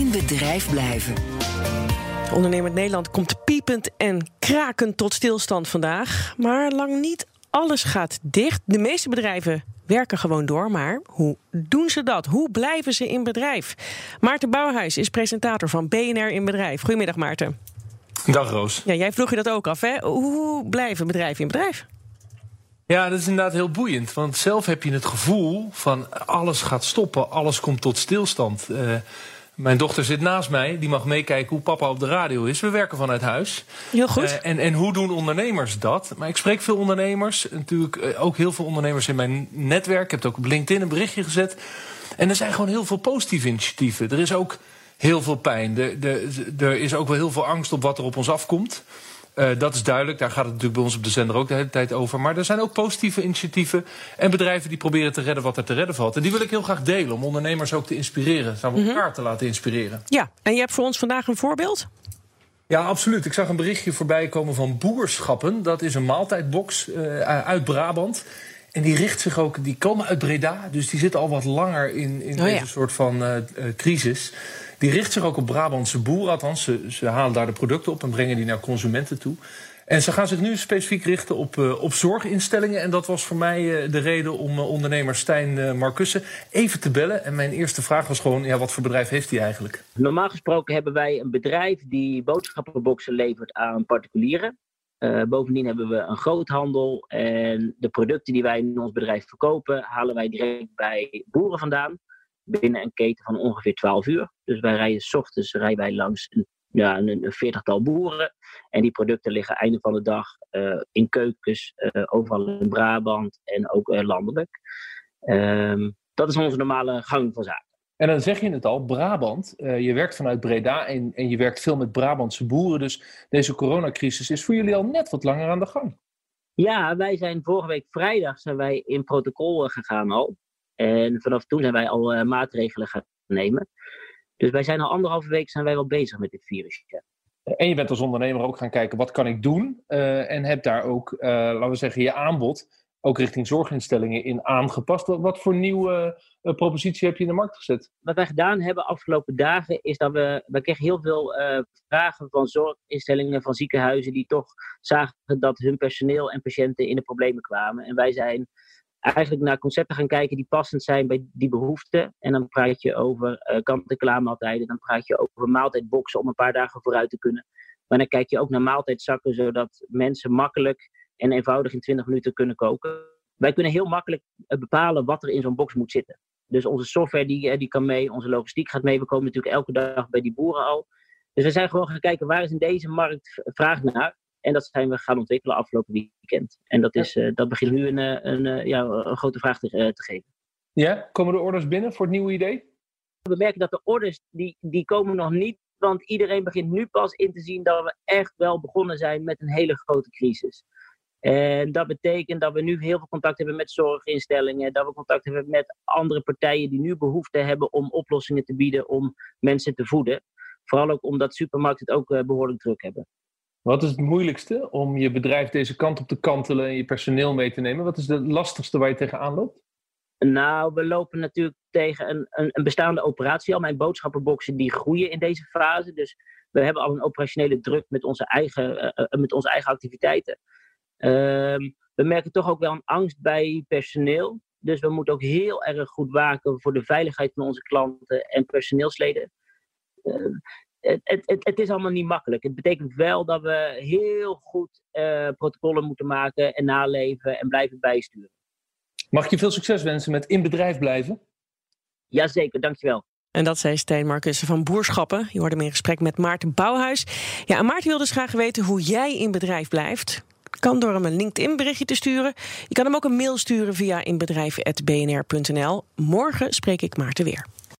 In bedrijf blijven. Ondernemend Nederland komt piepend en krakend tot stilstand vandaag. Maar lang niet alles gaat dicht. De meeste bedrijven werken gewoon door. Maar hoe doen ze dat? Hoe blijven ze in bedrijf? Maarten Bouwhuis is presentator van BNR in Bedrijf. Goedemiddag, Maarten. Dag, Roos. Ja, jij vroeg je dat ook af, hè? Hoe blijven bedrijven in bedrijf? Ja, dat is inderdaad heel boeiend. Want zelf heb je het gevoel van alles gaat stoppen, alles komt tot stilstand. Uh, mijn dochter zit naast mij, die mag meekijken hoe papa op de radio is. We werken vanuit huis. Heel goed. Uh, en, en hoe doen ondernemers dat? Maar ik spreek veel ondernemers, natuurlijk uh, ook heel veel ondernemers in mijn netwerk. Ik heb het ook op LinkedIn een berichtje gezet. En er zijn gewoon heel veel positieve initiatieven. Er is ook heel veel pijn. Er, er, er is ook wel heel veel angst op wat er op ons afkomt. Uh, dat is duidelijk. Daar gaat het natuurlijk bij ons op de zender ook de hele tijd over. Maar er zijn ook positieve initiatieven en bedrijven die proberen te redden wat er te redden valt. En die wil ik heel graag delen om ondernemers ook te inspireren. Samen mm -hmm. elkaar te laten inspireren. Ja, en je hebt voor ons vandaag een voorbeeld? Ja, absoluut. Ik zag een berichtje voorbij komen van Boerschappen. Dat is een maaltijdbox uh, uit Brabant. En die richt zich ook, die komen uit Breda, dus die zitten al wat langer in, in Oh, ja. deze soort van uh, crisis. Die richt zich ook op Brabantse boeren, althans. Ze, ze halen daar de producten op en brengen die naar consumenten toe. En ze gaan zich nu specifiek richten op, uh, op zorginstellingen. En dat was voor mij uh, de reden om uh, ondernemer Stijn Marcussen even te bellen. En mijn eerste vraag was gewoon, ja, wat voor bedrijf heeft hij eigenlijk? Normaal gesproken hebben wij een bedrijf die boodschappenboxen levert aan particulieren. Bovendien hebben we een groothandel en de producten die wij in ons bedrijf verkopen, halen wij direct bij boeren vandaan. Binnen een keten van ongeveer 12 uur. Dus wij rijden s ochtends rijden wij langs een, ja, een, een veertigtal boeren. En die producten liggen einde van de dag uh, in keukens, uh, overal in Brabant en ook landelijk. Um, dat is onze normale gang van zaken. En dan zeg je het al, Brabant. Uh, je werkt vanuit Breda en, en je werkt veel met Brabantse boeren. Dus deze coronacrisis is voor jullie al net wat langer aan de gang. Ja, wij zijn vorige week vrijdag zijn wij in protocol gegaan al. En vanaf toen zijn wij al uh, maatregelen gaan nemen. Dus wij zijn al anderhalve week zijn wij wel bezig met dit virus. En je bent als ondernemer ook gaan kijken, wat kan ik doen? Uh, en hebt daar ook, laten we zeggen, je aanbod ook richting zorginstellingen in aangepast. Wat, wat voor nieuwe uh, propositie heb je in de markt gezet? Wat wij gedaan hebben afgelopen dagen is dat we, we kregen heel veel vragen van zorginstellingen, van ziekenhuizen, die toch zagen dat hun personeel en patiënten in de problemen kwamen. En wij zijn eigenlijk naar concepten gaan kijken die passend zijn bij die behoeften. En dan praat je over uh, kant-en-klaar maaltijden, dan praat je over maaltijdboxen om een paar dagen vooruit te kunnen. Maar dan kijk je ook naar maaltijdzakken, zodat mensen makkelijk en eenvoudig in 20 minuten kunnen koken. Wij kunnen heel makkelijk bepalen wat er in zo'n box moet zitten. Dus onze software die, die kan mee, onze logistiek gaat mee. We komen natuurlijk elke dag bij die boeren al. Dus we zijn gewoon gaan kijken waar is in deze markt vraag naar. En dat zijn we gaan ontwikkelen afgelopen weekend. En dat, is, uh, dat begint nu een, een, een, ja, een grote vraag te, te geven. Ja, komen de orders binnen voor het nieuwe idee? We merken dat de orders, die, die komen nog niet. Want iedereen begint nu pas in te zien dat we echt wel begonnen zijn met een hele grote crisis. En dat betekent dat we nu heel veel contact hebben met zorginstellingen, dat we contact hebben met andere partijen die nu behoefte hebben om oplossingen te bieden om mensen te voeden. Vooral ook omdat supermarkten het ook behoorlijk druk hebben. Wat is het moeilijkste om je bedrijf deze kant op te kantelen en je personeel mee te nemen? Wat is het lastigste waar je tegenaan loopt? Nou, we lopen natuurlijk tegen een, een, een bestaande operatie al. Mijn boodschappenboxen die groeien in deze fase. Dus we hebben al een operationele druk met onze eigen, uh, uh, met onze eigen activiteiten. Um, we merken toch ook wel een angst bij personeel. Dus we moeten ook heel erg goed waken voor de veiligheid van onze klanten en personeelsleden. Uh, het, het, het, is allemaal niet makkelijk. Het betekent wel dat we heel goed uh, protocollen moeten maken en naleven en blijven bijsturen. Mag ik je veel succes wensen met in bedrijf blijven? Jazeker, dankjewel. En dat zei Steen Marcussen van Boerschappen. Je hoorde hem in gesprek met Maarten Bouwhuis. Ja, en Maarten wil dus graag weten hoe jij in bedrijf blijft kan door hem een LinkedIn-berichtje te sturen. Je kan hem ook een mail sturen via inbedrijven.bnr.nl. Morgen spreek ik Maarten weer.